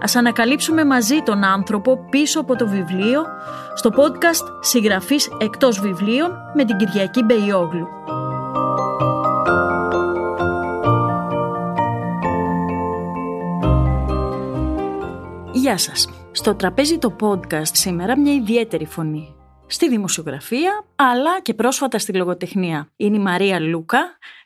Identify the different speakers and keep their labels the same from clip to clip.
Speaker 1: Ας ανακαλύψουμε μαζί τον άνθρωπο πίσω από το βιβλίο στο podcast «Συγγραφής εκτός βιβλίων» με την Κυριακή Μπεϊόγλου. Γεια σας. Στο τραπέζι το podcast σήμερα μια ιδιαίτερη φωνή. Στη δημοσιογραφία, αλλά και πρόσφατα στη λογοτεχνία. Είναι η Μαρία Λούκα.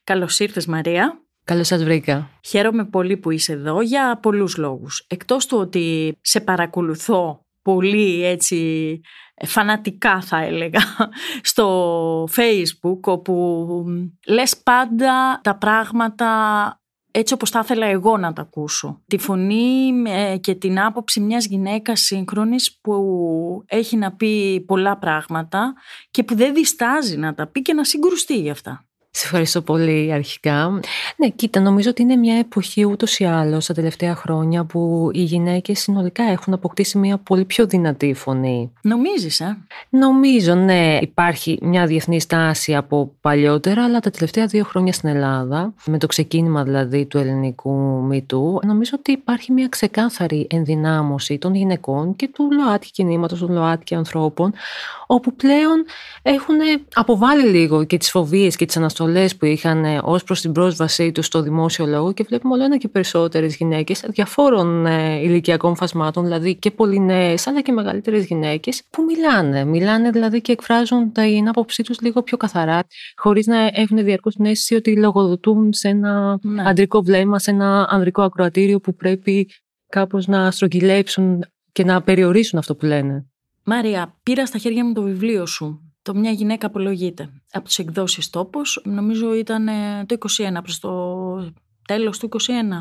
Speaker 1: Καλώς ήρθες Μαρία.
Speaker 2: Καλώς σας βρήκα.
Speaker 1: Χαίρομαι πολύ που είσαι εδώ για πολλούς λόγους. Εκτός του ότι σε παρακολουθώ πολύ έτσι φανατικά θα έλεγα στο facebook όπου λες πάντα τα πράγματα έτσι όπως θα ήθελα εγώ να τα ακούσω. Τη φωνή και την άποψη μιας γυναίκας σύγχρονης που έχει να πει πολλά πράγματα και που δεν διστάζει να τα πει και να συγκρουστεί γι' αυτά.
Speaker 2: Σε ευχαριστώ πολύ αρχικά. Ναι, κοίτα, νομίζω ότι είναι μια εποχή ούτως ή άλλως τα τελευταία χρόνια που οι γυναίκες συνολικά έχουν αποκτήσει μια πολύ πιο δυνατή φωνή.
Speaker 1: Νομίζεις, ε;
Speaker 2: Νομίζω, ναι. Υπάρχει μια διεθνή στάση από παλιότερα, αλλά τα τελευταία δύο χρόνια στην Ελλάδα, με το ξεκίνημα δηλαδή του ελληνικού μύτου, νομίζω ότι υπάρχει μια ξεκάθαρη ενδυνάμωση των γυναικών και του ΛΟΑΤΚΙ κινήματος, των ΛΟΑΤΚΙ ανθρώπων, όπου πλέον έχουν αποβάλει λίγο και τις φοβίες και τις αναστολές που είχαν ε, ως προς την πρόσβασή τους στο δημόσιο λόγο και βλέπουμε όλο ένα και περισσότερες γυναίκες διαφόρων ε, ηλικιακών φασμάτων, δηλαδή και πολύ νέε αλλά και μεγαλύτερες γυναίκες, που μιλάνε. Μιλάνε δηλαδή και εκφράζουν την άποψή τους λίγο πιο καθαρά, χωρίς να έχουν διαρκώς την αίσθηση ότι λογοδοτούν σε ένα ναι. αντρικό βλέμμα, σε ένα ανδρικό ακροατήριο που πρέπει κάπως να στρογγυλέψουν και να περιορίσουν αυτό που λένε.
Speaker 1: Μάρια, πήρα στα χέρια μου το βιβλίο σου το «Μια γυναίκα απολογείται» από τις εκδόσεις «Τόπος». Νομίζω ήταν το 21, προς το τέλος του 21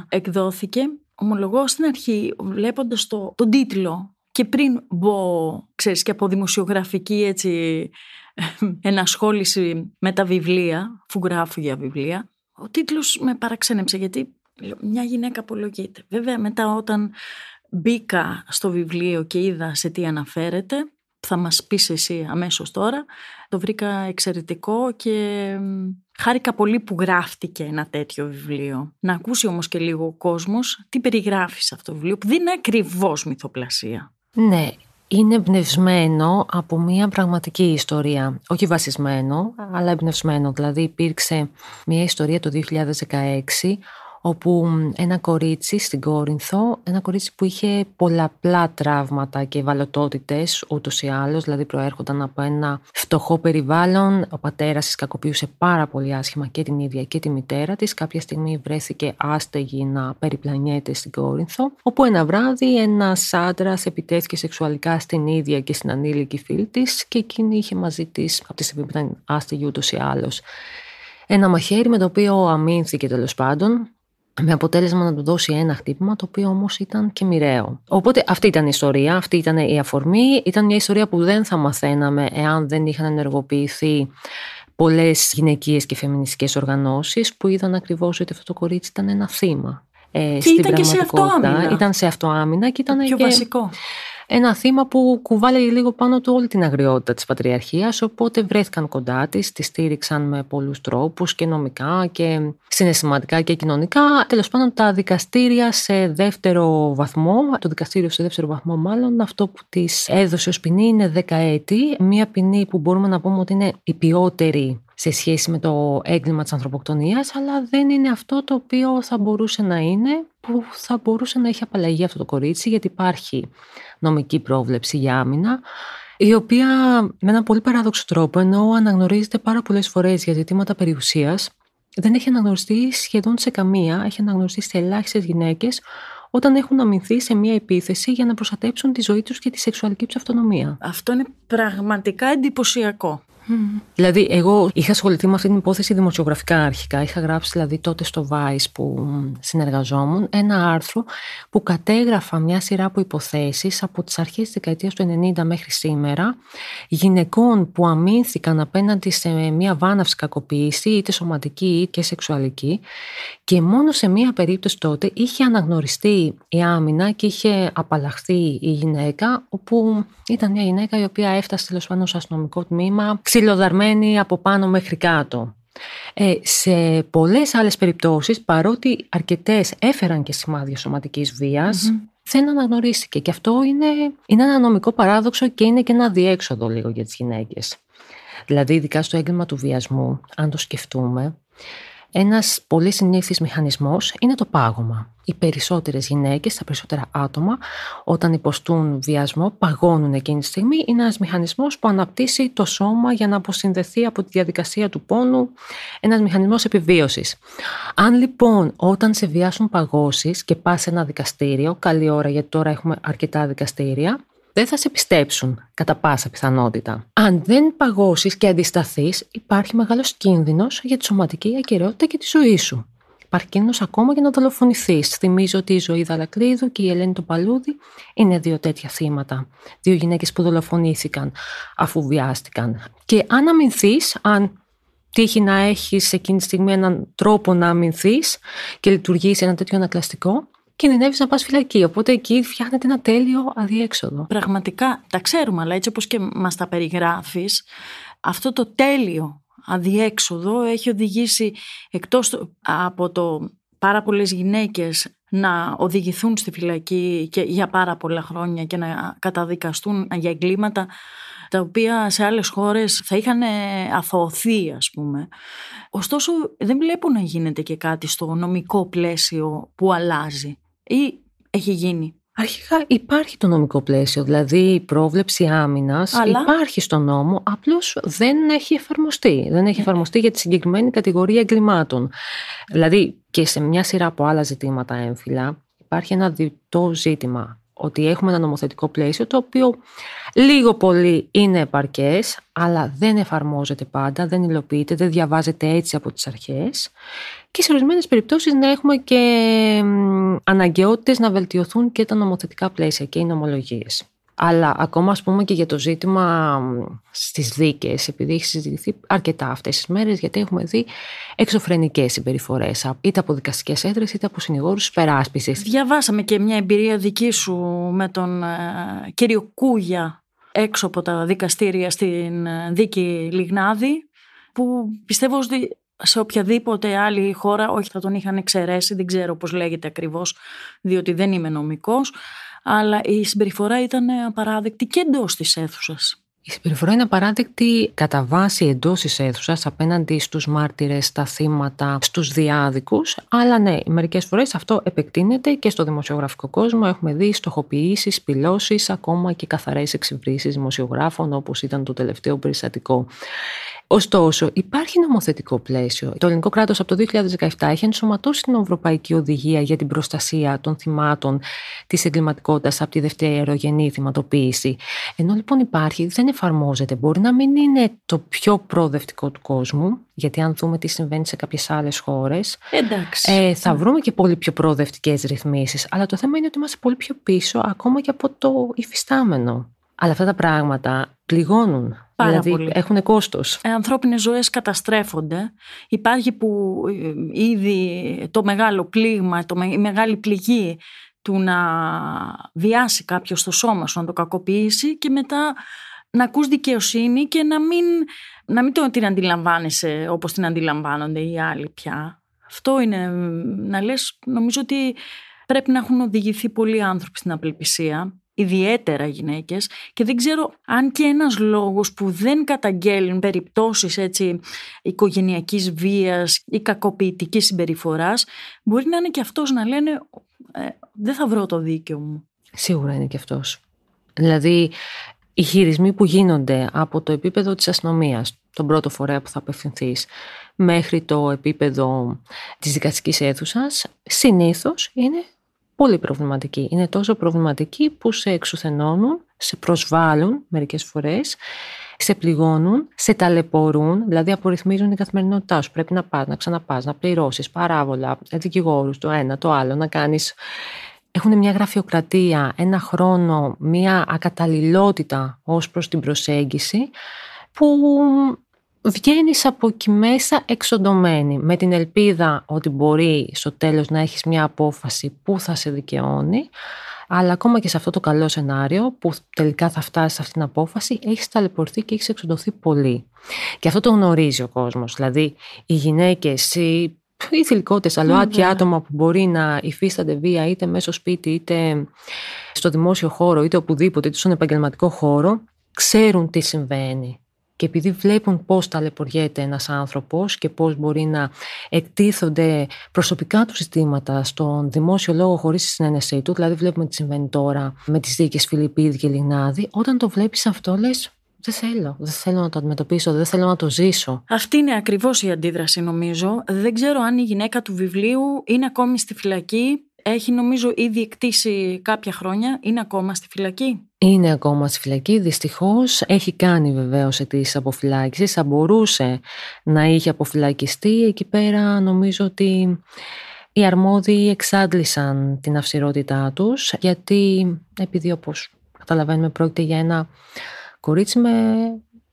Speaker 1: εκδόθηκε. Ομολογώ στην αρχή, βλέποντας το, τον τίτλο και πριν μπω, ξέρεις, και από δημοσιογραφική έτσι, ενασχόληση με τα βιβλία, αφού γράφω για βιβλία, ο τίτλος με παραξένεψε γιατί μια γυναίκα απολογείται. Βέβαια μετά όταν μπήκα στο βιβλίο και είδα σε τι αναφέρεται, θα μας πεις εσύ αμέσως τώρα. Το βρήκα εξαιρετικό και χάρηκα πολύ που γράφτηκε ένα τέτοιο βιβλίο. Να ακούσει όμως και λίγο ο κόσμος τι περιγράφεις σε αυτό το βιβλίο που δεν είναι ακριβώς μυθοπλασία.
Speaker 2: Ναι, είναι εμπνευσμένο από μια πραγματική ιστορία. Όχι βασισμένο, αλλά εμπνευσμένο. Δηλαδή υπήρξε μια ιστορία το 2016 όπου ένα κορίτσι στην Κόρινθο, ένα κορίτσι που είχε πολλαπλά τραύματα και ευαλωτότητες ούτως ή άλλως, δηλαδή προέρχονταν από ένα φτωχό περιβάλλον, ο πατέρας της κακοποιούσε πάρα πολύ άσχημα και την ίδια και τη μητέρα της, κάποια στιγμή βρέθηκε άστεγη να περιπλανιέται στην Κόρινθο, όπου ένα βράδυ ένας άντρας επιτέθηκε σεξουαλικά στην ίδια και στην ανήλικη φίλη της και εκείνη είχε μαζί της, από τη στιγμή που ήταν άστεγη ούτως ή άλλως, ένα μαχαίρι με το οποίο αμήνθηκε τέλος πάντων με αποτέλεσμα να του δώσει ένα χτύπημα το οποίο όμως ήταν και μοιραίο. Οπότε αυτή ήταν η ιστορία, αυτή ήταν η αφορμή, ήταν μια ιστορία που δεν θα μαθαίναμε εάν δεν είχαν ενεργοποιηθεί πολλές γυναικείες και φεμινιστικές οργανώσεις που είδαν ακριβώς ότι αυτό το κορίτσι ήταν ένα θύμα.
Speaker 1: Ε, και ήταν και σε αυτοάμυνα.
Speaker 2: Ήταν σε αυτοάμυνα και ήταν
Speaker 1: πιο
Speaker 2: και...
Speaker 1: βασικό
Speaker 2: ένα θύμα που κουβάλει λίγο πάνω του όλη την αγριότητα της πατριαρχίας, οπότε βρέθηκαν κοντά της, τη στήριξαν με πολλούς τρόπους και νομικά και συναισθηματικά και κοινωνικά. Τέλος πάντων τα δικαστήρια σε δεύτερο βαθμό, το δικαστήριο σε δεύτερο βαθμό μάλλον, αυτό που της έδωσε ως ποινή είναι δεκαέτη, μια ποινή που μπορούμε να πούμε ότι είναι η ποιότερη σε σχέση με το έγκλημα της ανθρωποκτονίας, αλλά δεν είναι αυτό το οποίο θα μπορούσε να είναι, που θα μπορούσε να έχει απαλλαγεί αυτό το κορίτσι, γιατί υπάρχει νομική πρόβλεψη για άμυνα, η οποία με έναν πολύ παράδοξο τρόπο, ενώ αναγνωρίζεται πάρα πολλές φορές για ζητήματα περιουσίας, δεν έχει αναγνωριστεί σχεδόν σε καμία, έχει αναγνωριστεί σε ελάχιστες γυναίκες όταν έχουν αμυνθεί σε μια επίθεση για να προστατέψουν τη ζωή τους και τη σεξουαλική τους αυτονομία.
Speaker 1: Αυτό είναι πραγματικά εντυπωσιακό.
Speaker 2: Δηλαδή, εγώ είχα ασχοληθεί με αυτή την υπόθεση δημοσιογραφικά αρχικά. Είχα γράψει δηλαδή τότε στο Vice που συνεργαζόμουν ένα άρθρο που κατέγραφα μια σειρά από υποθέσεις από τις αρχές της δεκαετίας του 90 μέχρι σήμερα γυναικών που αμήνθηκαν απέναντι σε μια βάναυση κακοποίηση είτε σωματική είτε και σεξουαλική και μόνο σε μια περίπτωση τότε είχε αναγνωριστεί η άμυνα και είχε απαλλαχθεί η γυναίκα όπου ήταν μια γυναίκα η οποία έφτασε τέλος πάντων στο αστυνομικό τμήμα ξυλοδαρμένη από πάνω μέχρι κάτω. Ε, σε πολλές άλλες περιπτώσεις, παρότι αρκετές έφεραν και σημάδια σωματικής δεν αναγνωρίστηκε. Και αυτό είναι, είναι ένα νομικό παράδοξο και είναι και ένα διέξοδο λίγο για τις γυναίκες. Δηλαδή, ειδικά στο έγκλημα του βιασμού, αν το σκεφτούμε, ένας πολύ συνήθις μηχανισμός είναι το πάγωμα. Οι περισσότερες γυναίκες, τα περισσότερα άτομα, όταν υποστούν βιασμό, παγώνουν εκείνη τη στιγμή. Είναι ένας μηχανισμός που αναπτύσσει το σώμα για να αποσυνδεθεί από τη διαδικασία του πόνου, ένας μηχανισμός επιβίωσης. Αν λοιπόν όταν σε βιάσουν παγώσεις και πας σε ένα δικαστήριο, καλή ώρα γιατί τώρα έχουμε αρκετά δικαστήρια, δεν θα σε πιστέψουν κατά πάσα πιθανότητα. Αν δεν παγώσεις και αντισταθείς, υπάρχει μεγάλος κίνδυνος για τη σωματική ακαιρεότητα και τη ζωή σου. Υπάρχει κίνδυνος ακόμα και να δολοφονηθείς. Θυμίζω ότι η ζωή Δαλακλίδου και η Ελένη το Παλούδι είναι δύο τέτοια θύματα. Δύο γυναίκες που δολοφονήθηκαν αφού βιάστηκαν. Και αν αμυνθείς, αν τύχει να έχεις εκείνη τη στιγμή έναν τρόπο να αμυνθείς και λειτουργήσει ένα τέτοιο ανακλαστικό, κινδυνεύεις να πας φυλακή. Οπότε εκεί φτιάχνεται ένα τέλειο αδιέξοδο.
Speaker 1: Πραγματικά τα ξέρουμε, αλλά έτσι όπως και μας τα περιγράφεις, αυτό το τέλειο αδιέξοδο έχει οδηγήσει εκτός από το πάρα πολλές γυναίκες να οδηγηθούν στη φυλακή και για πάρα πολλά χρόνια και να καταδικαστούν για εγκλήματα τα οποία σε άλλες χώρες θα είχαν αθωωθεί ας πούμε. Ωστόσο δεν βλέπω να γίνεται και κάτι στο νομικό πλαίσιο που αλλάζει ή έχει γίνει;
Speaker 2: Αρχικά υπάρχει το νομικό πλαίσιο, δηλαδή η πρόβλεψη άμυνας υπάρχει στο νόμο, απλώς δεν έχει εφαρμοστεί. Δεν έχει εφαρμοστεί για τη συγκεκριμένη κατηγορία εγκλημάτων. Δηλαδή και σε μια σειρά από άλλα ζητήματα έμφυλα υπάρχει ένα διτό ζήτημα ότι έχουμε ένα νομοθετικό πλαίσιο το οποίο λίγο πολύ είναι επαρκές αλλά δεν εφαρμόζεται πάντα, δεν υλοποιείται, δεν διαβάζεται έτσι από τις αρχές και σε ορισμένες περιπτώσεις να έχουμε και αναγκαιότητες να βελτιωθούν και τα νομοθετικά πλαίσια και οι νομολογίες. Αλλά ακόμα ας πούμε και για το ζήτημα στις δίκες, επειδή έχει συζητηθεί αρκετά αυτές τις μέρες, γιατί έχουμε δει εξωφρενικές συμπεριφορές, είτε από δικαστικές έδρες είτε από συνηγόρους περάσπισης.
Speaker 1: Διαβάσαμε και μια εμπειρία δική σου με τον ε, κύριο Κούγια έξω από τα δικαστήρια στην ε, δίκη Λιγνάδη, που πιστεύω ότι σε οποιαδήποτε άλλη χώρα, όχι θα τον είχαν εξαιρέσει, δεν ξέρω πώς λέγεται ακριβώς, διότι δεν είμαι νομικός, αλλά η συμπεριφορά ήταν απαράδεκτη και εντός της αίθουσας.
Speaker 2: Η συμπεριφορά είναι απαράδεκτη κατά βάση εντός της αίθουσας απέναντι στους μάρτυρες, στα θύματα, στους διάδικους. Αλλά ναι, μερικές φορές αυτό επεκτείνεται και στο δημοσιογραφικό κόσμο. Έχουμε δει στοχοποιήσεις, σπηλώσει, ακόμα και καθαρές εξυβρήσει δημοσιογράφων, όπως ήταν το τελευταίο περιστατικό. Ωστόσο, υπάρχει νομοθετικό πλαίσιο. Το ελληνικό κράτος από το 2017 έχει ενσωματώσει την Ευρωπαϊκή Οδηγία για την προστασία των θυμάτων της εγκληματικότητας από τη δευτερογενή θυματοποίηση. Ενώ λοιπόν υπάρχει, δεν εφαρμόζεται. Μπορεί να μην είναι το πιο προοδευτικό του κόσμου, γιατί αν δούμε τι συμβαίνει σε κάποιες άλλες χώρες, ε, θα ναι. βρούμε και πολύ πιο προοδευτικές ρυθμίσεις. Αλλά το θέμα είναι ότι είμαστε πολύ πιο πίσω ακόμα και από το υφιστάμενο. Αλλά αυτά τα πράγματα πληγώνουν.
Speaker 1: Πάρα
Speaker 2: δηλαδή
Speaker 1: πολύ.
Speaker 2: έχουν κόστος.
Speaker 1: Ε, ανθρώπινες ζωές καταστρέφονται. Υπάρχει που ε, ήδη το μεγάλο πλήγμα, το, η μεγάλη πληγή του να βιάσει κάποιος το σώμα σου, να το κακοποιήσει και μετά να ακούς δικαιοσύνη και να μην, να μην το, την αντιλαμβάνεσαι όπως την αντιλαμβάνονται οι άλλοι πια. Αυτό είναι να λες, νομίζω ότι πρέπει να έχουν οδηγηθεί πολλοί άνθρωποι στην απελπισία ιδιαίτερα γυναίκες και δεν ξέρω αν και ένας λόγος που δεν καταγγέλνουν περιπτώσεις έτσι οικογενειακής βίας ή κακοποιητικής συμπεριφοράς μπορεί να είναι και αυτός να λένε ε, δεν θα βρω το δίκαιο μου.
Speaker 2: Σίγουρα είναι και αυτός. Δηλαδή οι χειρισμοί που γίνονται από το επίπεδο της αστυνομίας, τον πρώτο φορέα που θα απευθυνθείς, μέχρι το επίπεδο της δικαστικής αίθουσας, συνήθως είναι πολύ προβληματική. Είναι τόσο προβληματική που σε εξουθενώνουν, σε προσβάλλουν μερικές φορές σε πληγώνουν, σε ταλαιπωρούν, δηλαδή απορριθμίζουν την καθημερινότητά σου. Πρέπει να πας, να ξαναπάς, να πληρώσεις παράβολα, δικηγόρους, το ένα, το άλλο, να κάνεις έχουν μια γραφειοκρατία, ένα χρόνο, μια ακαταλληλότητα ως προς την προσέγγιση που βγαίνεις από εκεί μέσα εξοντωμένη με την ελπίδα ότι μπορεί στο τέλος να έχεις μια απόφαση που θα σε δικαιώνει αλλά ακόμα και σε αυτό το καλό σενάριο που τελικά θα φτάσεις σε αυτή την απόφαση έχεις ταλαιπωρηθεί και έχεις εξοντωθεί πολύ. Και αυτό το γνωρίζει ο κόσμος. Δηλαδή οι γυναίκες, οι οι θηλυκότητε, αλλοάτια ναι. άτομα που μπορεί να υφίστανται βία είτε μέσω σπίτι, είτε στο δημόσιο χώρο, είτε οπουδήποτε, είτε στον επαγγελματικό χώρο, ξέρουν τι συμβαίνει. Και επειδή βλέπουν πώς ταλαιπωριέται ένας άνθρωπος και πώς μπορεί να εκτίθονται προσωπικά του συστήματα στον δημόσιο λόγο χωρίς τη συνένεσή του, δηλαδή βλέπουμε τι συμβαίνει τώρα με τις δίκες Φιλιππίδη και Λιγνάδη, όταν το βλέπεις αυτό λες δεν θέλω. Δεν θέλω να το αντιμετωπίσω, δεν θέλω να το ζήσω.
Speaker 1: Αυτή είναι ακριβώς η αντίδραση, νομίζω. Δεν ξέρω αν η γυναίκα του βιβλίου είναι ακόμη στη φυλακή. Έχει, νομίζω, ήδη εκτίσει κάποια χρόνια. Είναι ακόμα στη φυλακή;
Speaker 2: Είναι ακόμα στη φυλακή. Δυστυχώς έχει κάνει βεβαίως αιτήσει αποφυλάκηση. Θα μπορούσε να είχε αποφυλακιστεί. Εκεί πέρα νομίζω ότι οι αρμόδιοι εξάντλησαν την αυσιρότητά τους γιατί επειδή όπως καταλαβαίνουμε πρόκειται για ένα κορίτσι με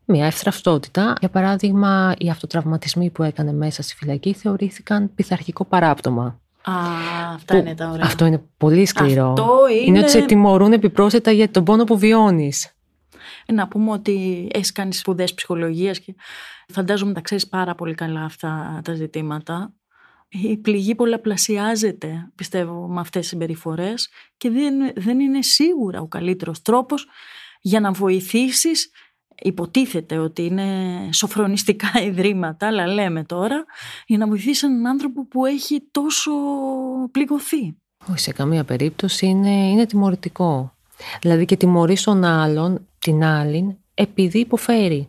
Speaker 2: μια ευθραυστότητα. Για παράδειγμα, οι αυτοτραυματισμοί που έκανε μέσα στη φυλακή θεωρήθηκαν πειθαρχικό παράπτωμα.
Speaker 1: Α, αυτά είναι τα ωραία.
Speaker 2: Αυτό είναι πολύ σκληρό.
Speaker 1: Αυτό είναι...
Speaker 2: είναι ότι σε τιμωρούν επιπρόσθετα για τον πόνο που βιώνεις.
Speaker 1: Ε, να πούμε ότι έχεις κάνει σπουδές ψυχολογίας και φαντάζομαι τα ξέρεις πάρα πολύ καλά αυτά τα ζητήματα. Η πληγή πολλαπλασιάζεται, πιστεύω, με αυτές τις συμπεριφορές και δεν, δεν είναι σίγουρα ο καλύτερος τρόπος για να βοηθήσεις υποτίθεται ότι είναι σοφρονιστικά ιδρύματα, αλλά λέμε τώρα, για να βοηθήσει έναν άνθρωπο που έχει τόσο πληγωθεί.
Speaker 2: Όχι, σε καμία περίπτωση είναι, είναι τιμωρητικό. Δηλαδή και τιμωρείς τον άλλον, την άλλη, επειδή υποφέρει.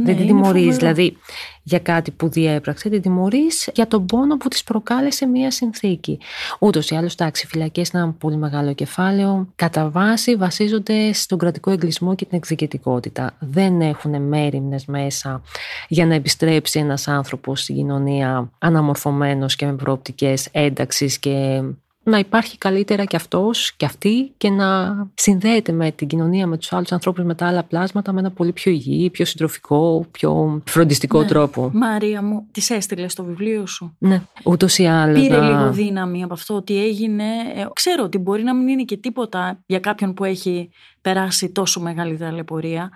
Speaker 2: Ναι, δεν την τιμωρείς δηλαδή για κάτι που διέπραξε, την τιμωρείς για τον πόνο που της προκάλεσε μία συνθήκη. Ούτως ή άλλως, εντάξει, φυλακές είναι ένα πολύ μεγάλο κεφάλαιο. Κατά βάση βασίζονται στον κρατικό εγκλισμό και την εκδικητικότητα. Δεν έχουν μέρημνες μέσα για να επιστρέψει ένας άνθρωπος στην κοινωνία αναμορφωμένος και με προοπτικές ένταξης και να υπάρχει καλύτερα και αυτός και αυτή και να συνδέεται με την κοινωνία, με τους άλλους ανθρώπους, με τα άλλα πλάσματα με ένα πολύ πιο υγιή, πιο συντροφικό, πιο φροντιστικό
Speaker 1: ναι.
Speaker 2: τρόπο.
Speaker 1: Μαρία μου, τη έστειλες στο βιβλίο σου;
Speaker 2: Ναι, ούτως ή άλλως.
Speaker 1: Πήρε λίγο δύναμη από αυτό ότι έγινε. Ε, ξέρω ότι μπορεί να μην είναι και τίποτα για κάποιον που έχει περάσει τόσο μεγάλη ταλαιπωρία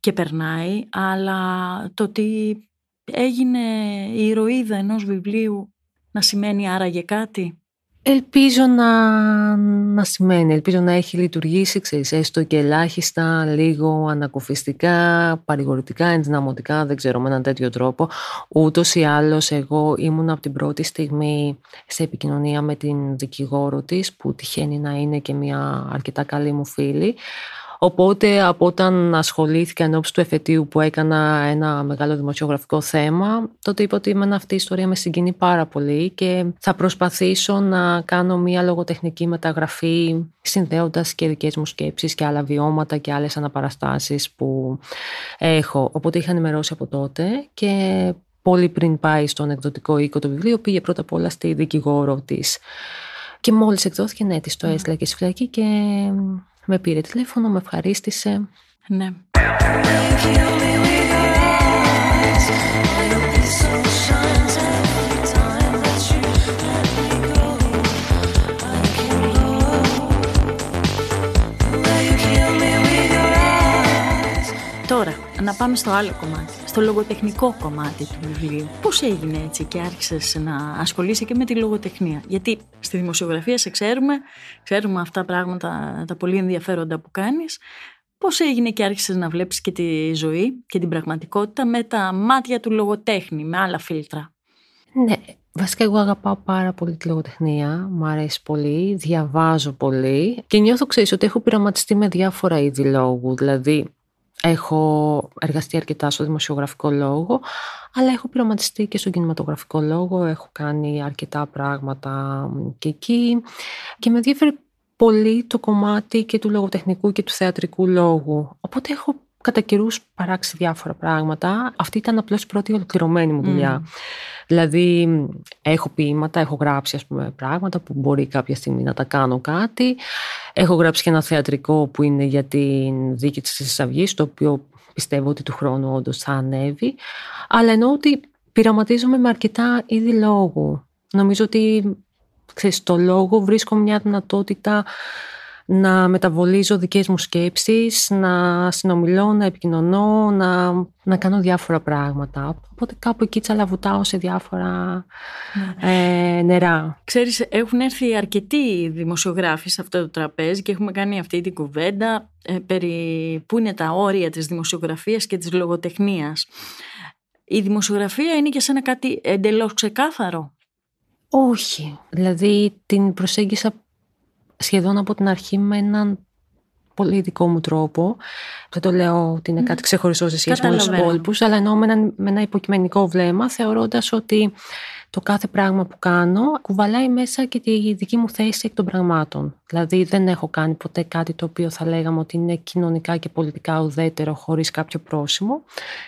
Speaker 1: και περνάει, αλλά το ότι έγινε η ηρωίδα ενός βιβλίου να σημαίνει άραγε κάτι.
Speaker 2: Ελπίζω να, να σημαίνει, ελπίζω να έχει λειτουργήσει, ξέρεις, έστω και ελάχιστα, λίγο ανακουφιστικά, παρηγορητικά, ενδυναμωτικά, δεν ξέρω, με έναν τέτοιο τρόπο. Ούτως ή άλλως εγώ ήμουν από την πρώτη στιγμή σε επικοινωνία με την δικηγόρο της, που τυχαίνει να είναι και μια αρκετά καλή μου φίλη. Οπότε από όταν ασχολήθηκα ενώπιση του εφετείου που έκανα ένα μεγάλο δημοσιογραφικό θέμα, τότε είπα ότι με αυτή η ιστορία με συγκινεί πάρα πολύ και θα προσπαθήσω να κάνω μια λογοτεχνική μεταγραφή συνδέοντας και δικές μου σκέψεις και άλλα βιώματα και άλλες αναπαραστάσεις που έχω. Οπότε είχα ενημερώσει από τότε και πολύ πριν πάει στον εκδοτικό οίκο το βιβλίο πήγε πρώτα απ' όλα στη δικηγόρο της και μόλις εκδόθηκε ναι της το έστειλα και στη φυλακή και με πήρε τηλέφωνο, με ευχαρίστησε.
Speaker 1: Ναι. Να πάμε στο άλλο κομμάτι, στο λογοτεχνικό κομμάτι του βιβλίου. Πώς έγινε έτσι και άρχισες να ασχολείσαι και με τη λογοτεχνία; Γιατί στη δημοσιογραφία σε ξέρουμε, ξέρουμε αυτά πράγματα, τα πολύ ενδιαφέροντα που κάνεις. Πώς έγινε και άρχισες να βλέπεις και τη ζωή και την πραγματικότητα με τα μάτια του λογοτέχνη, με άλλα φίλτρα;
Speaker 2: Ναι, Βασικά εγώ αγαπάω πάρα πολύ τη λογοτεχνία, μου αρέσει πολύ, διαβάζω πολύ και νιώθω ξέρεις ότι έχω πειραματιστεί με διάφορα είδη λόγου, δηλαδή Έχω εργαστεί αρκετά στο δημοσιογραφικό λόγο, αλλά έχω πειραματιστεί και στον κινηματογραφικό λόγο. Έχω κάνει αρκετά πράγματα και εκεί. Και με ενδιαφέρει πολύ το κομμάτι και του λογοτεχνικού και του θεατρικού λόγου. Οπότε έχω κατά καιρούς παράξει διάφορα πράγματα. Αυτή ήταν απλώς η πρώτη ολοκληρωμένη μου δουλειά. Δηλαδή, έχω ποίηματα, έχω γράψει ας πούμε, πράγματα που μπορεί κάποια στιγμή να τα κάνω κάτι. Έχω γράψει και ένα θεατρικό που είναι για την δίκη της Χρυσής το οποίο πιστεύω ότι του χρόνου όντως θα ανέβει. Αλλά εννοώ ότι πειραματίζομαι με αρκετά είδη λόγου. Νομίζω ότι ξέρεις, στο λόγο βρίσκω μια δυνατότητα να μεταβολίζω δικές μου σκέψεις, να συνομιλώ, να επικοινωνώ, να, να κάνω διάφορα πράγματα. Οπότε κάπου εκεί τσαλαβουτάω σε διάφορα ναι. ε, νερά.
Speaker 1: Ξέρεις, έχουν έρθει αρκετοί δημοσιογράφοι σε αυτό το τραπέζι και έχουμε κάνει αυτή την κουβέντα ε, περί πού είναι τα όρια της δημοσιογραφίας και της λογοτεχνίας. Η δημοσιογραφία είναι και σένα κάτι εντελώς ξεκάθαρο.
Speaker 2: Όχι. Δηλαδή την προσέγγισα σχεδόν από την αρχή με έναν πολύ δικό μου τρόπο. Δεν το λέω ότι είναι κάτι ξεχωριστό σε σχέση με τους υπόλοιπους, αλλά εννοώ με ένα, με ένα υποκειμενικό βλέμμα, θεωρώντας ότι το κάθε πράγμα που κάνω κουβαλάει μέσα και τη δική μου θέση εκ των πραγμάτων. Δηλαδή δεν έχω κάνει ποτέ κάτι το οποίο θα λέγαμε ότι είναι κοινωνικά και πολιτικά ουδέτερο χωρίς κάποιο πρόσημο.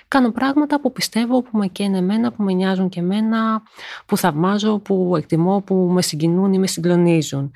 Speaker 2: Κάνω πράγματα που πιστεύω, που με καίνε εμένα, που με νοιάζουν και εμένα, που θαυμάζω, που εκτιμώ, που με συγκινούν ή με συγκλονίζουν.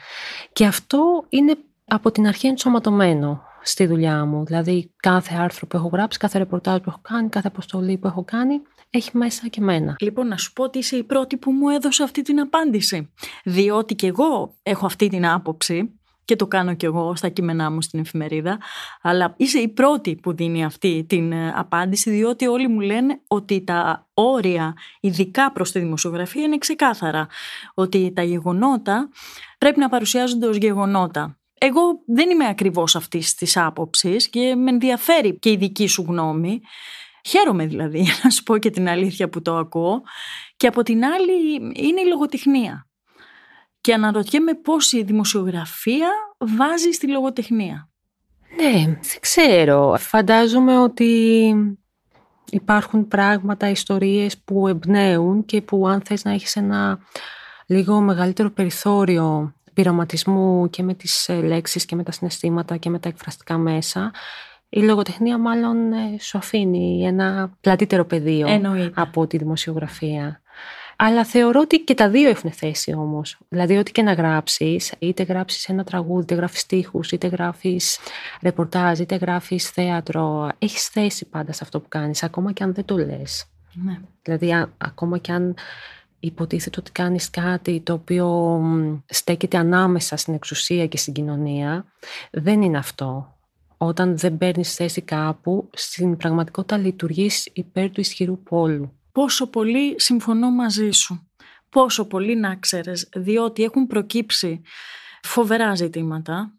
Speaker 2: Και αυτό είναι από την αρχή ενσωματωμένο στη δουλειά μου. Δηλαδή κάθε άρθρο που έχω γράψει, κάθε ρεπορτάζ που έχω κάνει, κάθε αποστολή που έχω κάνει, έχει μέσα και μένα.
Speaker 1: Λοιπόν, να σου πω ότι είσαι η πρώτη που μου έδωσε αυτή την απάντηση. Διότι και εγώ έχω αυτή την άποψη και το κάνω και εγώ στα κείμενά μου στην εφημερίδα, αλλά είσαι η πρώτη που δίνει αυτή την ε, απάντηση, διότι όλοι μου λένε ότι τα όρια, ειδικά προς τη δημοσιογραφία, είναι ξεκάθαρα. Ότι τα γεγονότα πρέπει να παρουσιάζονται ως γεγονότα. Εγώ δεν είμαι ακριβώς αυτής της άποψης και με ενδιαφέρει και η δική σου γνώμη. Χαίρομαι δηλαδή, να σου πω και την αλήθεια που το ακούω. Και από την άλλη είναι η λογοτεχνία. Και αναρωτιέμαι πώς η δημοσιογραφία βάζει στη λογοτεχνία.
Speaker 2: Ναι, δεν ξέρω. Φαντάζομαι ότι υπάρχουν πράγματα, ιστορίες που εμπνέουν και που αν θες να έχεις ένα λίγο μεγαλύτερο περιθώριο πειραματισμού και με τις ε, λέξεις και με τα συναισθήματα και με τα εκφραστικά μέσα η λογοτεχνία μάλλον ε, σου αφήνει ένα πλατύτερο πεδίο από τη δημοσιογραφία. Αλλά θεωρώ ότι και τα δύο έχουν θέση όμως. Δηλαδή, ό,τι και να γράψεις, είτε γράψεις ένα τραγούδι, είτε γράφεις στίχους, είτε γράφεις ρεπορτάζ, είτε γράφεις θέατρο, έχεις θέση πάντα σε αυτό που κάνεις, ακόμα και αν δεν το λες. Ναι. Δηλαδή, ακόμα και αν υποτίθεται ότι κάνεις κάτι το οποίο στέκεται ανάμεσα στην εξουσία και στην κοινωνία, δεν είναι αυτό όταν δεν παίρνεις θέση κάπου, στην πραγματικότητα λειτουργείς υπέρ του ισχυρού πόλου.
Speaker 1: Πόσο πολύ συμφωνώ μαζί σου. Πόσο πολύ να ξέρεις, διότι έχουν προκύψει φοβερά ζητήματα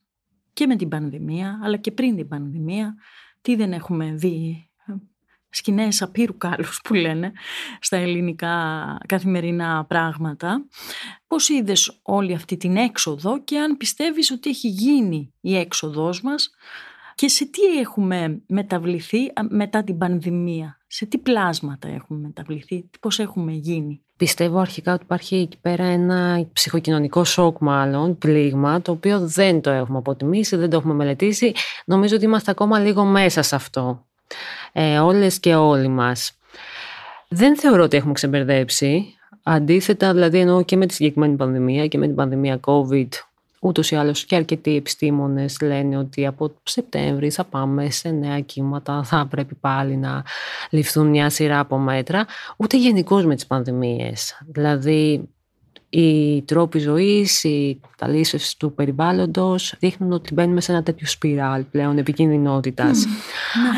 Speaker 1: και με την πανδημία, αλλά και πριν την πανδημία. Τι δεν έχουμε δει, σκηνές απείρου κάλους που λένε στα ελληνικά καθημερινά πράγματα. Πώς είδες όλη αυτή την έξοδο και αν πιστεύεις ότι έχει γίνει η έξοδός μας και σε τι έχουμε μεταβληθεί μετά την πανδημία, σε τι πλάσματα έχουμε μεταβληθεί, πώς έχουμε γίνει;
Speaker 2: Πιστεύω αρχικά ότι υπάρχει εκεί πέρα ένα ψυχοκοινωνικό σοκ μάλλον, πλήγμα, το οποίο δεν το έχουμε αποτιμήσει, δεν το έχουμε μελετήσει. Νομίζω ότι είμαστε ακόμα λίγο μέσα σε αυτό. Ε, όλες και όλοι μας. Δεν θεωρώ ότι έχουμε ξεμπερδέψει. Αντίθετα, δηλαδή εννοώ και με τη συγκεκριμένη πανδημία και με την πανδημία COVID Ούτως ή άλλως και αρκετοί επιστήμονες λένε ότι από Σεπτέμβρη θα πάμε σε νέα κύματα, θα πρέπει πάλι να ληφθούν μια σειρά από μέτρα. Ούτε γενικώς με τις πανδημίες. Δηλαδή, οι τρόποι ζωής, οι ταλήσει του περιβάλλοντος δείχνουν ότι μπαίνουμε σε ένα τέτοιο σπιράλ πλέον επικίνδυνοτητα. Ναι.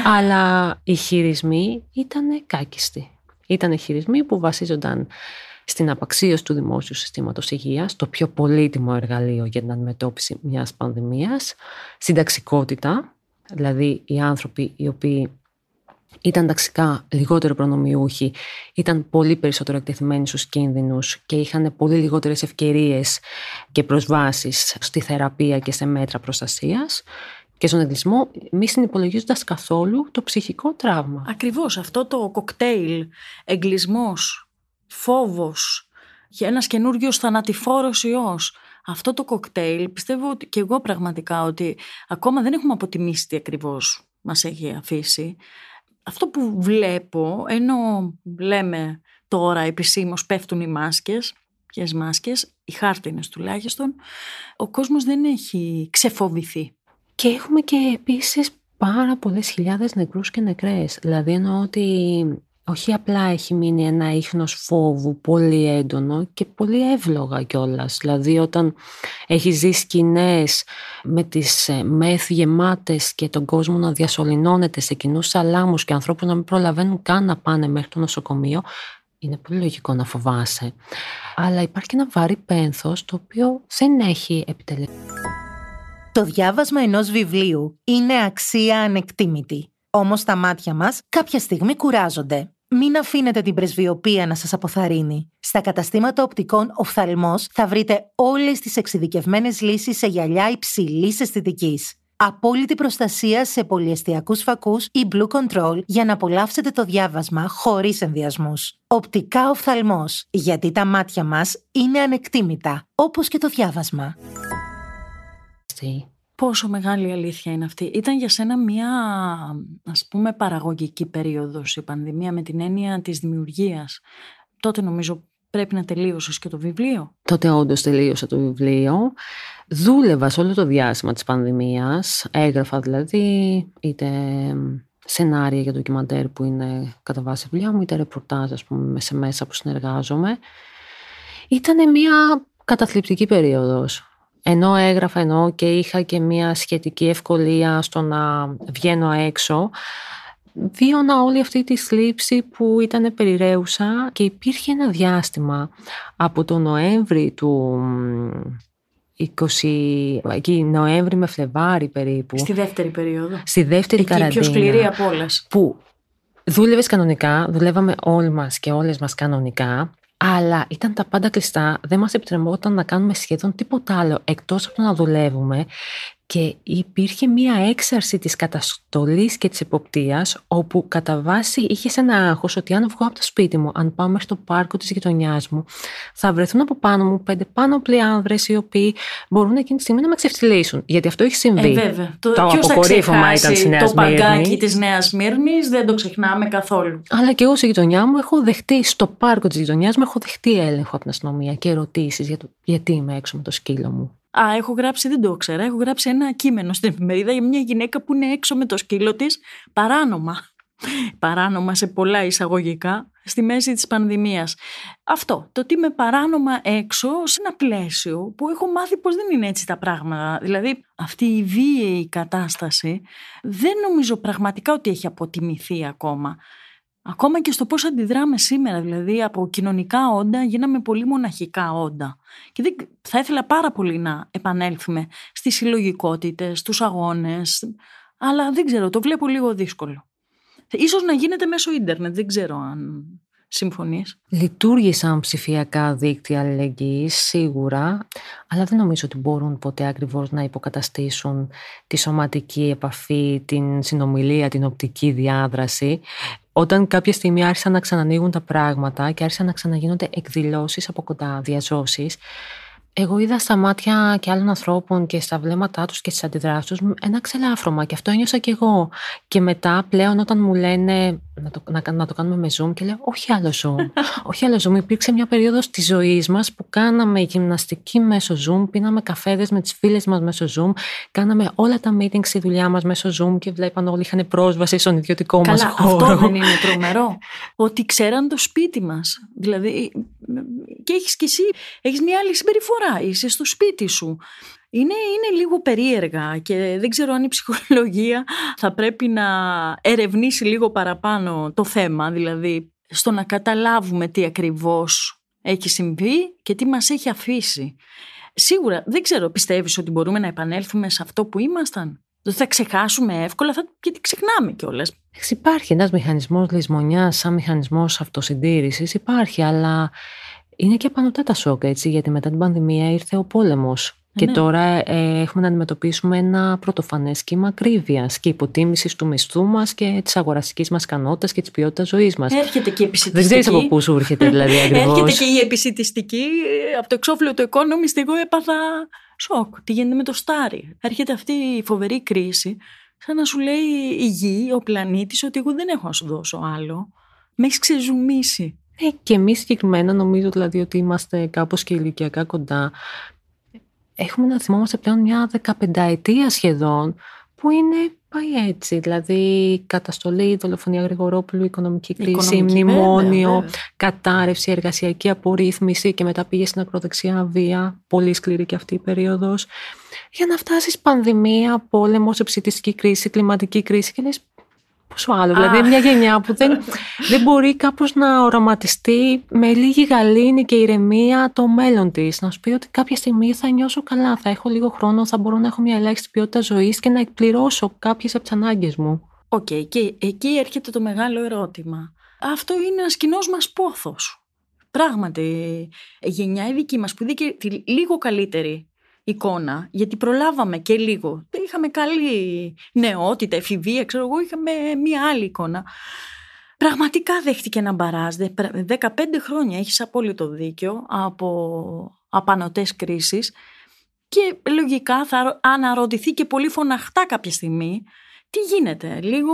Speaker 2: Αλλά οι χειρισμοί ήταν κάκιστοι. Ήταν χειρισμοί που βασίζονταν στην απαξίωση του δημόσιου συστήματος υγείας, το πιο πολύτιμο εργαλείο για την αντιμετώπιση μιας πανδημίας, στην ταξικότητα, δηλαδή οι άνθρωποι οι οποίοι ήταν ταξικά λιγότερο προνομιούχοι, ήταν πολύ περισσότερο εκτεθειμένοι στους κίνδυνους και είχαν πολύ λιγότερες ευκαιρίες και προσβάσεις στη θεραπεία και σε μέτρα προστασίας και στον εγκλισμό μη συνυπολογίζοντας καθόλου το ψυχικό τραύμα.
Speaker 1: Ακριβώς αυτό το κοκτέιλ εγκλισμός, φόβος για ένας καινούριο θανατηφόρος ιός. Αυτό το κοκτέιλ πιστεύω ότι και εγώ πραγματικά ότι ακόμα δεν έχουμε αποτιμήσει τι ακριβώς μας έχει αφήσει. Αυτό που βλέπω, ενώ λέμε τώρα επισήμως πέφτουν οι μάσκες, ποιες μάσκες, οι χάρτινες τουλάχιστον, ο κόσμος δεν έχει ξεφοβηθεί.
Speaker 2: Και έχουμε και επίσης πάρα πολλές χιλιάδες νεκρούς και νεκρές. Δηλαδή εννοώ ότι όχι απλά έχει μείνει ένα ίχνος φόβου πολύ έντονο και πολύ εύλογα κιόλας. Δηλαδή όταν έχει ζει σκηνές με τις ε, μεθ γεμάτες και τον κόσμο να διασωληνώνεται σε κοινούς σαλάμους και ανθρώπους να μην προλαβαίνουν καν να πάνε μέχρι το νοσοκομείο, είναι πολύ λογικό να φοβάσαι. Αλλά υπάρχει ένα βαρύ πένθος το οποίο δεν έχει επιτελέσει.
Speaker 3: Το διάβασμα ενός βιβλίου είναι αξία ανεκτήμητη. Όμως τα μάτια μας κάποια στιγμή κουράζονται. Μην αφήνετε την πρεσβειοποία να σας αποθαρρύνει. Στα καταστήματα οπτικών οφθαλμός θα βρείτε όλες τις εξειδικευμένες λύσεις σε γυαλιά υψηλής αισθητικής. Απόλυτη προστασία σε πολυεστιακούς φακούς ή Blue Control για να απολαύσετε το διάβασμα χωρίς ενδιασμούς. Οπτικά οφθαλμός, γιατί τα μάτια μας είναι ανεκτήμητα, όπως και το διάβασμα.
Speaker 1: Πόσο μεγάλη αλήθεια είναι αυτή. Ήταν για σένα μια, ας πούμε, παραγωγική περίοδος η πανδημία με την έννοια της δημιουργίας. Τότε νομίζω πρέπει να τελείωσες και το βιβλίο.
Speaker 2: Τότε όντως τελείωσα το βιβλίο. Δούλευα σε όλο το διάστημα της πανδημίας. Έγραφα δηλαδή είτε σενάρια για ντοκιμαντέρ που είναι κατά βάση δουλειά μου, είτε ρεπορτάζ, ας πούμε, σε μέσα που συνεργάζομαι. Ήταν μια καταθλιπτική περίοδος ενώ έγραφα ενώ και είχα και μια σχετική ευκολία στο να βγαίνω έξω, βίωνα όλη αυτή τη θλίψη που ήταν περιραίουσα και υπήρχε ένα διάστημα από το Νοέμβρη του 20, εκεί Νοέμβρη με Φλεβάρι περίπου.
Speaker 1: Στη δεύτερη περίοδο.
Speaker 2: Στη δεύτερη
Speaker 1: Εκεί
Speaker 2: καραντίνα.
Speaker 1: πιο σκληρή από όλες.
Speaker 2: Που δούλευες κανονικά, δουλεύαμε όλοι μας και όλες μας κανονικά, αλλά ήταν τα πάντα κλειστά, δεν μας επιτρεπόταν να κάνουμε σχεδόν τίποτα άλλο εκτός από το να δουλεύουμε και υπήρχε μία έξαρση της καταστολής και της εποπτείας όπου κατά βάση είχε ένα άγχος ότι αν βγω από το σπίτι μου, αν πάω μέχρι το πάρκο της γειτονιάς μου θα βρεθούν από πάνω μου πέντε πάνω άνδρες οι οποίοι μπορούν εκείνη τη στιγμή να με ξεφτυλίσουν. Γιατί αυτό έχει συμβεί.
Speaker 1: Ε, βέβαια.
Speaker 2: Το,
Speaker 1: ποιος θα
Speaker 2: αποκορύφωμα ήταν στη
Speaker 1: ξεχάσει
Speaker 2: Νέας
Speaker 1: Το
Speaker 2: Σμύρνη.
Speaker 1: παγκάκι της Νέας Σμύρνης δεν το ξεχνάμε καθόλου.
Speaker 2: Αλλά και εγώ στη γειτονιά μου έχω δεχτεί, στο πάρκο της γειτονιάς μου έχω δεχτεί έλεγχο από την αστυνομία και ερωτήσεις για το γιατί είμαι έξω με το σκύλο μου.
Speaker 1: Α, έχω γράψει, δεν το ήξερα. Έχω γράψει ένα κείμενο στην εφημερίδα για μια γυναίκα που είναι έξω με το σκύλο της παράνομα. Παράνομα σε πολλά εισαγωγικά στη μέση της πανδημίας. Αυτό, το ότι είμαι παράνομα έξω σε ένα πλαίσιο που έχω μάθει πως δεν είναι έτσι τα πράγματα. Δηλαδή αυτή η βίαιη κατάσταση δεν νομίζω πραγματικά ότι έχει αποτιμηθεί ακόμα. Ακόμα και στο πώς αντιδράμε σήμερα, δηλαδή από κοινωνικά όντα γίναμε πολύ μοναχικά όντα. Και δεν, θα ήθελα πάρα πολύ να επανέλθουμε στις συλλογικότητες, στους αγώνες, αλλά δεν ξέρω, το βλέπω λίγο δύσκολο. Ίσως να γίνεται μέσω ίντερνετ, δεν ξέρω αν συμφωνείς.
Speaker 2: Λειτουργήσαν ψηφιακά δίκτυα αλληλεγγύης, σίγουρα, αλλά δεν νομίζω ότι μπορούν ποτέ ακριβώς να υποκαταστήσουν τη σωματική επαφή, την συνομιλία, την οπτική διάδραση. Όταν κάποια στιγμή άρχισαν να ξανανοίγουν τα πράγματα και άρχισαν να ξαναγίνονται εκδηλώσεις από κοντά, διαζώσεις, εγώ είδα στα μάτια και άλλων ανθρώπων και στα βλέμματά τους και στις αντιδράσεις τους ένα ξελάφρωμα και αυτό ένιωσα και εγώ. Και μετά πλέον όταν μου λένε να το, να, να το κάνουμε με Zoom και λέω όχι άλλο Zoom, όχι άλλο Zoom. Υπήρξε μια περίοδος της ζωής μας που κάναμε γυμναστική μέσω Zoom, πίναμε καφέδες με τις φίλες μας μέσω Zoom, κάναμε όλα τα meetings στη δουλειά μας μέσω Zoom και βλέπαν όλοι είχαν πρόσβαση στον ιδιωτικό
Speaker 1: Καλά,
Speaker 2: μας χώρο.
Speaker 1: αυτό δεν είναι τρομερό. ότι ξέραν το σπίτι μας. Δηλαδή, και έχεις κι εσύ, έχεις μια άλλη συμπεριφορά, είσαι στο σπίτι σου. Είναι, είναι λίγο περίεργα και δεν ξέρω αν η ψυχολογία θα πρέπει να ερευνήσει λίγο παραπάνω το θέμα, δηλαδή στο να καταλάβουμε τι ακριβώς έχει συμβεί και τι μας έχει αφήσει. Σίγουρα, δεν ξέρω, πιστεύεις ότι μπορούμε να επανέλθουμε σε αυτό που ήμασταν; Δεν θα ξεχάσουμε εύκολα, θα, γιατί ξεχνάμε κιόλας.
Speaker 2: Υπάρχει ένας μηχανισμός λησμονιάς σαν μηχανισμός αυτοσυντήρησης, υπάρχει, αλλά είναι και απανοτά τα σοκ, έτσι, γιατί μετά την πανδημία ήρθε ο πόλεμος. Και
Speaker 1: ναι.
Speaker 2: τώρα ε, έχουμε να αντιμετωπίσουμε ένα πρωτοφανές κύμα ακρίβειας και υποτίμησης του μισθού μας και της αγοραστικής μας ικανότητας και της ποιότητας ζωής μας.
Speaker 1: Έρχεται και η επισητιστική.
Speaker 2: Δεν ξέρεις από πού σου έρχεται, δηλαδή ακριβώς.
Speaker 1: Έρχεται και η επισητιστική. Από το εξώφυλλο του Economist, εγώ έπαθα σοκ. Τι γίνεται με το Στάρι; Έρχεται αυτή η φοβερή κρίση σαν να σου λέει η γη, ο πλανήτης, ότι εγώ δεν έχω να σου δώσω άλλο. Με έχεις ξεζουμίσει.
Speaker 2: Ε, και εμείς συγκεκριμένα νομίζω δηλαδή ότι είμαστε κάπως και ηλικιακά κοντά. Έχουμε να θυμόμαστε πλέον μια 15 ετία σχεδόν που είναι πάει έτσι. Δηλαδή καταστολή, δολοφονία Γρηγορόπουλου, οικονομική κρίση,
Speaker 1: Οικονομική,
Speaker 2: μνημόνιο,
Speaker 1: βέβαια, βέβαια.
Speaker 2: κατάρρευση, εργασιακή απορρίθμιση και μετά πήγε στην ακροδεξιά βία. Πολύ σκληρή και αυτή η περίοδος. Για να φτάσεις πανδημία, πόλεμος, ψητιστική κρίση, κλιματική κρίση και λες πόσο άλλο. Δηλαδή μια γενιά που δεν, δεν μπορεί κάπως να οραματιστεί με λίγη γαλήνη και ηρεμία το μέλλον της. Να σου πει ότι κάποια στιγμή θα νιώσω καλά, θα έχω λίγο χρόνο, θα μπορώ να έχω μια ελάχιστη ποιότητα ζωής και να εκπληρώσω κάποιες από τις ανάγκες μου.
Speaker 1: Οκ, και εκεί έρχεται το μεγάλο ερώτημα. Αυτό είναι ένας κοινός μας πόθος. Πράγματι, η γενιά η δική μας που είδε και τη λίγο καλύτερη εικόνα, γιατί προλάβαμε και λίγο. Είχαμε καλή νεότητα, εφηβεία, ξέρω εγώ, είχαμε μία άλλη εικόνα. Πραγματικά δέχτηκε ένα μπαράζ. Δε- 15 χρόνια έχεις απόλυτο δίκιο από απανωτές κρίσεις και λογικά θα αναρωτηθεί και πολύ φωναχτά κάποια στιγμή τι γίνεται, λίγο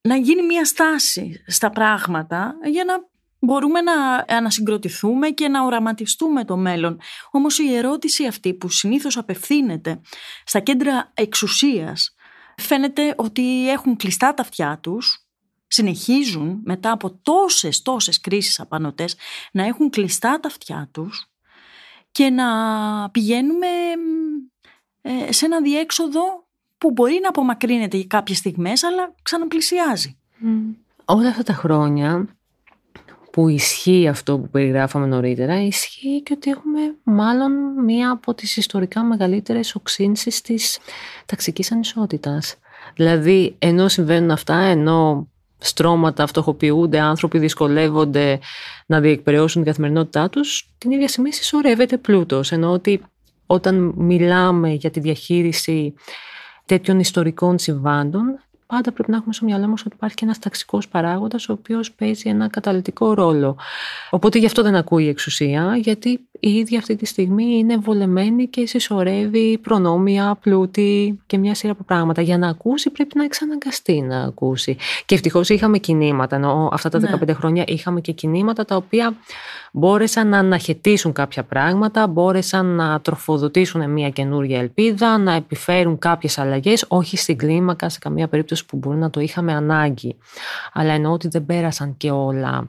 Speaker 1: να γίνει μια στάση στα πράγματα για να μπορούμε να ανασυγκροτηθούμε και να οραματιστούμε το μέλλον. Όμως η ερώτηση αυτή που συνήθως απευθύνεται στα κέντρα εξουσίας φαίνεται ότι έχουν κλειστά τα αυτιά τους, συνεχίζουν μετά από τόσες τόσες κρίσεις απανοτές να έχουν κλειστά τα αυτιά τους και να πηγαίνουμε ε, σε ένα διέξοδο που μπορεί να απομακρύνεται για κάποιες στιγμές αλλά ξαναπλησιάζει.
Speaker 2: Όλα αυτά τα χρόνια που ισχύει αυτό που περιγράφαμε νωρίτερα, ισχύει και ότι έχουμε μάλλον μία από τις ιστορικά μεγαλύτερες οξύνσεις της ταξικής ανισότητας. Δηλαδή, ενώ συμβαίνουν αυτά, ενώ στρώματα φτωχοποιούνται, άνθρωποι δυσκολεύονται να διεκπαιρεώσουν την καθημερινότητά τους, την ίδια στιγμή συσσωρεύεται πλούτος. Ενώ ότι όταν μιλάμε για τη διαχείριση τέτοιων ιστορικών συμβάντων, πάντα πρέπει να έχουμε στο μυαλό μας ότι υπάρχει και ένας ταξικός παράγοντας ο οποίος παίζει ένα καταλητικό ρόλο. Οπότε γι' αυτό δεν ακούει η εξουσία, γιατί η ίδια αυτή τη στιγμή είναι βολεμένη και συσσωρεύει προνόμια, πλούτη και μια σειρά από πράγματα. Για να ακούσει πρέπει να εξαναγκαστεί να ακούσει. Και ευτυχώς είχαμε κινήματα, ενώ αυτά τα 15
Speaker 1: Ναι.
Speaker 2: χρόνια είχαμε και κινήματα τα οποία μπόρεσαν να αναχαιτήσουν κάποια πράγματα, μπόρεσαν να τροφοδοτήσουν μια καινούργια ελπίδα, να επιφέρουν κάποιες αλλαγές, όχι στην κλίμακα σε καμία περίπτωση που μπορεί να το είχαμε ανάγκη. Αλλά εννοώ ότι δεν πέρασαν και όλα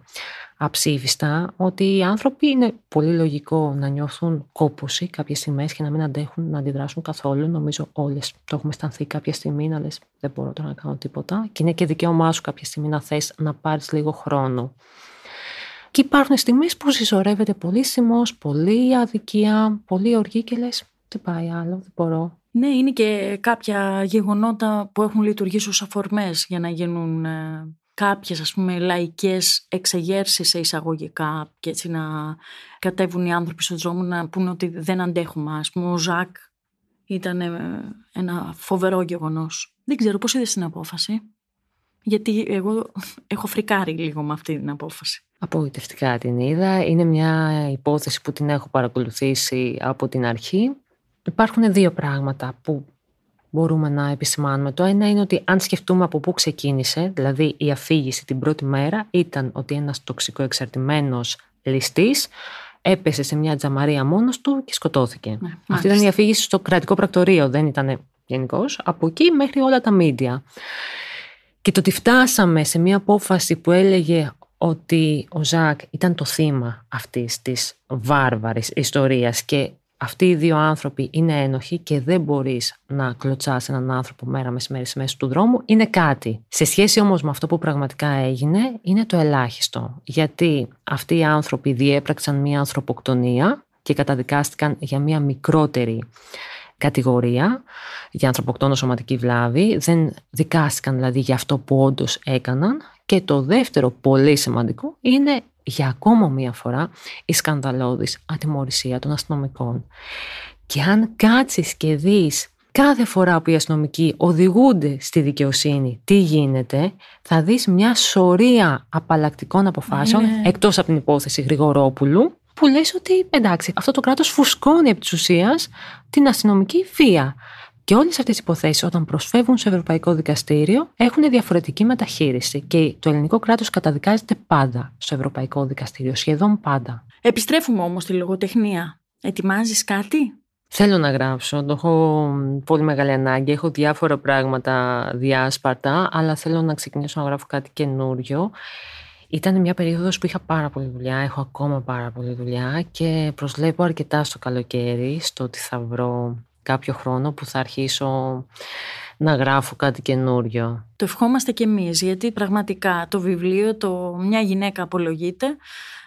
Speaker 2: αψήφιστα, ότι οι άνθρωποι είναι πολύ λογικό να νιώθουν κόπωση κάποιες στιγμές και να μην αντέχουν να αντιδράσουν καθόλου. Νομίζω όλες το έχουμε αισθανθεί κάποια στιγμή να λες δεν μπορώ τώρα να κάνω τίποτα και είναι και δικαίωμά σου κάποια στιγμή να θες να πάρεις λίγο χρόνο. Και υπάρχουν στιγμές που συσσωρεύεται πολύ σημός, πολύ αδικία, πολύ οργή και λες δεν πάει άλλο, δεν μπορώ.
Speaker 1: Ναι, είναι και κάποια γεγονότα που έχουν λειτουργήσει ως αφορμές για να γίνουν ε, κάποιες ας πούμε λαϊκές εξεγέρσεις σε εισαγωγικά και έτσι να κατέβουν οι άνθρωποι στον δρόμο να πούνε ότι δεν αντέχουμε. Ας πούμε ο Ζακ ήταν ε, ένα φοβερό γεγονός. Δεν ξέρω πώς είδες την απόφαση; Γιατί εγώ έχω φρικάρει λίγο με αυτή την απόφαση.
Speaker 2: Απογοητευτικά την είδα. Είναι μια υπόθεση που την έχω παρακολουθήσει από την αρχή. Υπάρχουν δύο πράγματα που μπορούμε να επισημάνουμε. Το ένα είναι ότι αν σκεφτούμε από πού ξεκίνησε, δηλαδή η αφήγηση την πρώτη μέρα ήταν ότι ένας τοξικοεξαρτημένος ληστής έπεσε σε μια τζαμαρία μόνος του και σκοτώθηκε.
Speaker 1: Ναι,
Speaker 2: Αυτή
Speaker 1: μάλιστα.
Speaker 2: ήταν η αφήγηση στο κρατικό πρακτορείο, δεν ήταν γενικώ. Από εκεί μέχρι όλα τα μίντια. Και το ότι φτάσαμε σε μια απόφαση που έλεγε ότι ο Ζακ ήταν το θύμα αυτής της βάρβαρης ιστορίας και αυτοί οι δύο άνθρωποι είναι ένοχοι και δεν μπορείς να κλωτσάς έναν άνθρωπο μέρα μεσημέρι στη μέση του δρόμου, είναι κάτι. Σε σχέση όμως με αυτό που πραγματικά έγινε, είναι το ελάχιστο. Γιατί αυτοί οι άνθρωποι διέπραξαν μια ανθρωποκτονία και καταδικάστηκαν για μια μικρότερη κατηγορία για ανθρωποκτόνο σωματική βλάβη. Δεν δικάστηκαν δηλαδή για αυτό που όντως έκαναν. Και το δεύτερο πολύ σημαντικό είναι για ακόμα μία φορά η σκανδαλώδης ατιμορρησία των αστυνομικών. Και αν κάτσεις και δεις κάθε φορά που οι αστυνομικοί οδηγούνται στη δικαιοσύνη τι γίνεται, θα δεις μια σωρία απαλλακτικών αποφάσεων,
Speaker 1: Είναι-
Speaker 2: εκτός από την υπόθεση Γρηγορόπουλου, που λες ότι εντάξει, αυτό το κράτος φουσκώνει επί της ουσίας την αστυνομική βία. Και όλες αυτές οι υποθέσεις, όταν προσφεύγουν σε Ευρωπαϊκό Δικαστήριο, έχουν διαφορετική μεταχείριση. Και το ελληνικό κράτος καταδικάζεται πάντα στο Ευρωπαϊκό Δικαστήριο, σχεδόν πάντα.
Speaker 1: Επιστρέφουμε όμως στη λογοτεχνία. Ετοιμάζεις κάτι;
Speaker 2: Θέλω να γράψω, το έχω πολύ μεγάλη ανάγκη, έχω διάφορα πράγματα διάσπαρτα, αλλά θέλω να ξεκινήσω να γράφω κάτι καινούριο. Ήταν μια περίοδος που είχα πάρα πολύ δουλειά, έχω ακόμα πάρα πολύ δουλειά και προσλέπω αρκετά στο καλοκαίρι, στο ότι θα βρω κάποιο χρόνο που θα αρχίσω να γράφω κάτι καινούριο.
Speaker 1: Το ευχόμαστε κι εμείς, γιατί πραγματικά το βιβλίο, το «Μια γυναίκα απολογείται»,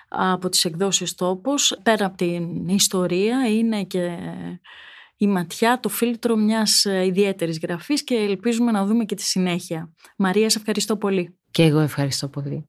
Speaker 1: από τις εκδόσεις τόπους, πέρα από την ιστορία, είναι και η ματιά, το φίλτρο μιας ιδιαίτερης γραφής και ελπίζουμε να δούμε και τη συνέχεια. Μαρία, σε ευχαριστώ πολύ.
Speaker 2: Και εγώ ευχαριστώ πολύ.